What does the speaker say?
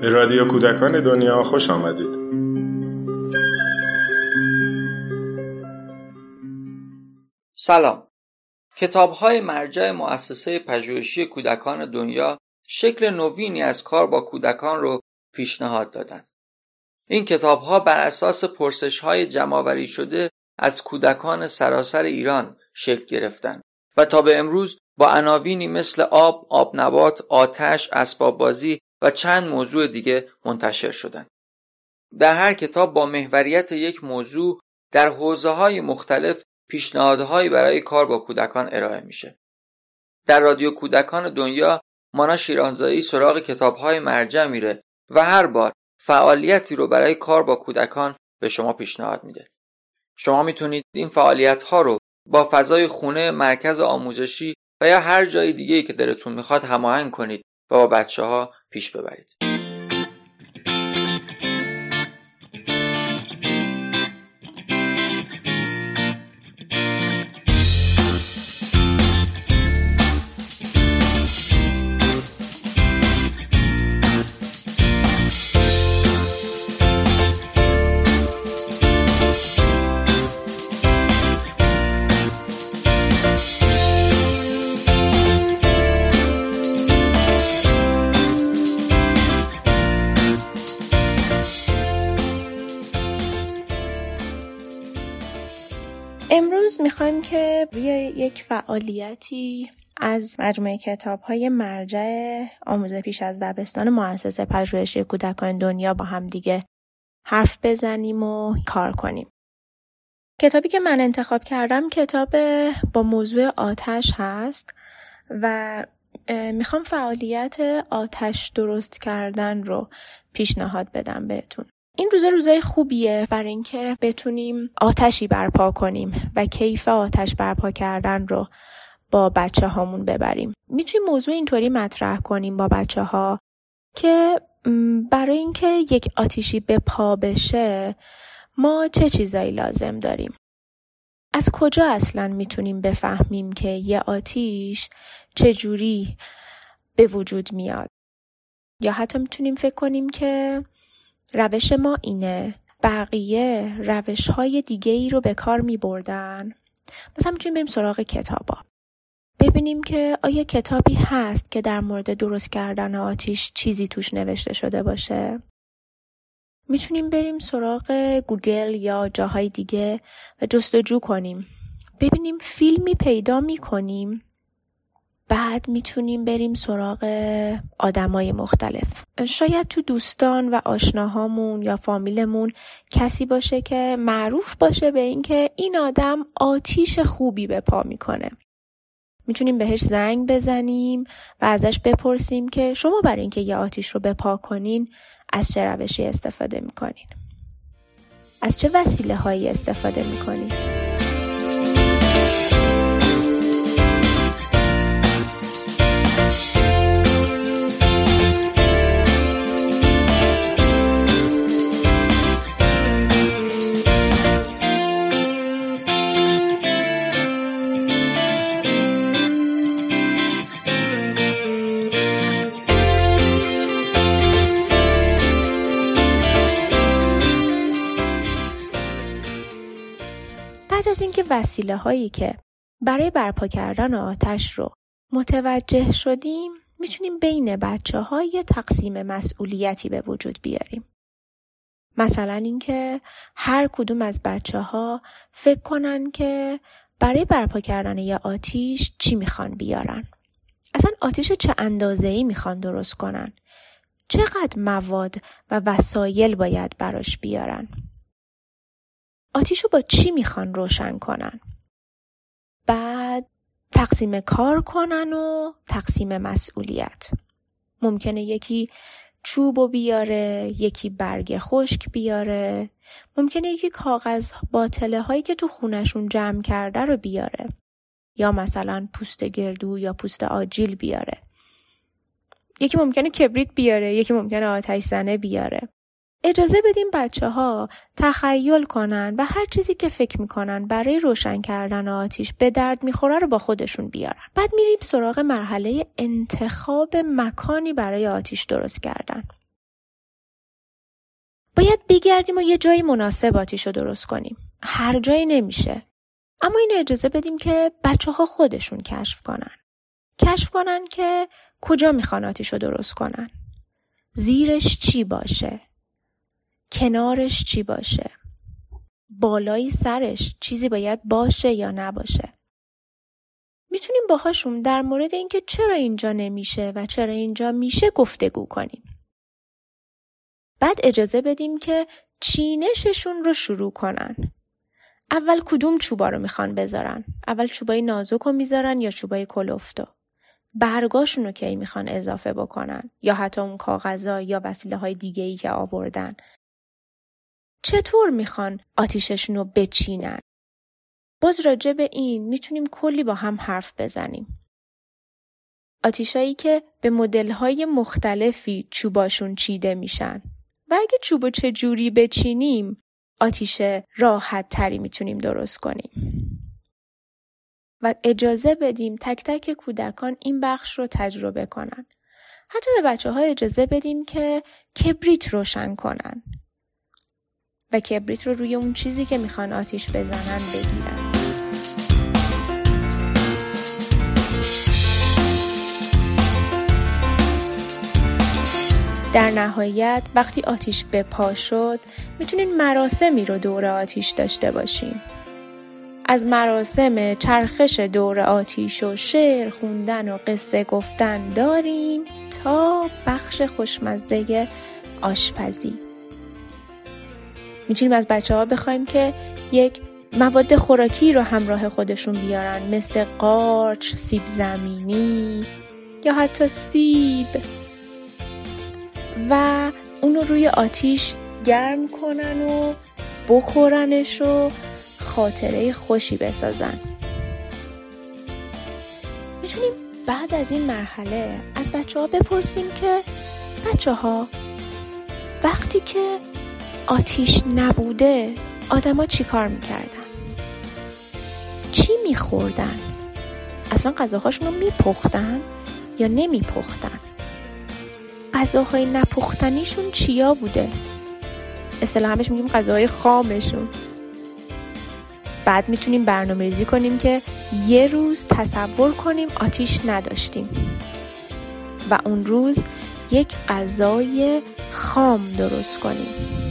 به رادیو کودکان دنیا خوش آمدید. سلام. کتاب های مرجع مؤسسه پژوهشی کودکان دنیا شکل نوینی از کار با کودکان رو پیشنهاد دادن. این کتاب ها بر اساس پرسش های شده از کودکان سراسر ایران شکل گرفتن. و تا به امروز با عناوینی مثل آب، آب نبات، آتش، اسباب بازی و چند موضوع دیگه منتشر شدن. در هر کتاب با محوریت یک موضوع در حوزه های مختلف پیشنهادهایی برای کار با کودکان ارائه میشه. در رادیو کودکان دنیا مانا شیرانزایی سراغ کتابهای مرجع میره و هر بار فعالیتی رو برای کار با کودکان به شما پیشنهاد میده. شما می‌تونید این فعالیت ها رو با فضای خونه مرکز آموزشی و یا هر جای دیگه که دلتون می‌خواد هماهنگ کنید و با بچه ها پیش ببرید. می‌خوایم که روی یک فعالیتی از مجموعه کتاب های مرجع آموزه پیش از دبستان مؤسسه پژوهشی کودکان دنیا با هم دیگه حرف بزنیم و کار کنیم. کتابی که من انتخاب کردم کتاب با موضوع آتش هست و می‌خوام فعالیت آتش درست کردن رو پیشنهاد بدم بهتون. این روزا روزای خوبیه برای اینکه بتونیم آتشی برپا کنیم و کیف آتش برپا کردن رو با بچه هامون ببریم. می‌تونیم موضوع اینطوری مطرح کنیم با بچه ها که برای اینکه یک آتیشی به پا بشه ما چه چیزایی لازم داریم؟ از کجا اصلا می‌تونیم بفهمیم که یه آتیش چجوری به وجود میاد؟ یا حتی می‌تونیم فکر کنیم که روش ما اینه. بقیه روش های دیگه ای رو به کار می بردن مثلا می‌تونیم بریم سراغ کتابا. ببینیم که آیا کتابی هست که در مورد درست کردن آتیش چیزی توش نوشته شده باشه؟ می‌تونیم بریم سراغ گوگل یا جاهای دیگه و جستجو کنیم. ببینیم فیلمی پیدا می‌کنیم. بعد می‌تونیم بریم سراغ آدمای مختلف. شاید تو دوستان و آشناهامون یا فامیلمون کسی باشه که معروف باشه به اینکه این آدم آتیش خوبی به پا می‌کنه. می‌تونیم بهش زنگ بزنیم و ازش بپرسیم که شما برای اینکه یه آتیش رو بپا کنین از چه روشی استفاده می‌کنین؟ از چه وسیله هایی استفاده می‌کنین؟ از اینکه وسیله هایی که برای برپا کردن آتش رو متوجه شدیم می‌تونیم بین بچه های تقسیم مسئولیتی به وجود بیاریم. مثلا اینکه هر کدوم از بچه ها فکر کنن که برای برپا کردن یه آتیش چی می‌خوان بیارن. اصلا آتیش چه اندازه ای می‌خوان درست کنن. چقدر مواد و وسایل باید براش بیارن. آتیش رو با چی می‌خوان روشن کنن. بعد تقسیم کار کنن و تقسیم مسئولیت. ممکنه یکی چوب و بیاره یکی برگ خشک بیاره. ممکنه یکی کاغذ باطله هایی که تو خونشون جمع کرده رو بیاره. یا مثلا پوست گردو یا پوست آجیل بیاره. یکی ممکنه کبریت بیاره یکی ممکنه آتش زنه بیاره. اجازه بدیم بچه ها تخیل کنن و هر چیزی که فکر می‌کنن برای روشن کردن آتیش به درد می‌خوره رو با خودشون بیارن. بعد میریم سراغ مرحله انتخاب مکانی برای آتیش درست کردن. باید بگردیم و یه جایی مناسب آتیش رو درست کنیم. هر جایی نمیشه. اما این اجازه بدیم که بچه ها خودشون کشف کنن. کشف کنن که کجا می‌خوان آتیش رو درست کنن. زیرش چی باشه؟ کنارش چی باشه؟ بالایی سرش چیزی باید باشه یا نباشه؟ می‌تونیم باهاشون در مورد اینکه چرا اینجا نمیشه و چرا اینجا میشه گفتگو کنیم. بعد اجازه بدیم که چینششون رو شروع کنن. اول کدوم چوبا رو می‌خوان بذارن؟ اول چوبای نازک رو می‌ذارن یا چوبای کلفتو؟ برگاشون رو کی می‌خوان اضافه بکنن یا حتی اون کاغذا یا وسیله های دیگه ای که آوردن چطور می‌خوان آتیششون رو بچینن؟ باز راجع به این می‌تونیم کلی با هم حرف بزنیم. آتیشایی که به مدلهای مختلفی چوباشون چیده میشن. و اگه چوب چه جوری بچینیم آتیش راحت تری می‌تونیم درست کنیم. و اجازه بدیم تک تک کودکان این بخش رو تجربه کنن. حتی به بچه ها اجازه بدیم که کبریت روشن کنن. و کبریت رو روی اون چیزی که می‌خوان آتیش بزنن بگیرن. در نهایت وقتی آتیش به پا شد می‌تونین مراسمی رو دور آتیش داشته باشین از مراسم چرخش دور آتیش و شعر خوندن و قصه گفتن داریم تا بخش خوشمزه آشپزی می‌تونیم از بچه ها بخوایم که یک مواد خوراکی رو همراه خودشون بیارن مثل قارچ، سیب زمینی یا حتی سیب. و اونو روی آتیش گرم کنن و بخورنش و خاطره خوشی بسازن. می‌تونیم بعد از این مرحله از بچه ها بپرسیم که بچه ها وقتی که آتیش نبوده آدما چی کار می‌کردن؟ چی میخوردن؟ اصلا غذاهاشون رو میپختن یا نمیپختن؟ غذاهای نپختنیشون چیا بوده؟ اصطلاح همش میگیم غذاهای خامشون. بعد می‌تونیم برنامه ریزی کنیم که یه روز تصور کنیم آتیش نداشتیم. و اون روز یک غذای خام درست کنیم.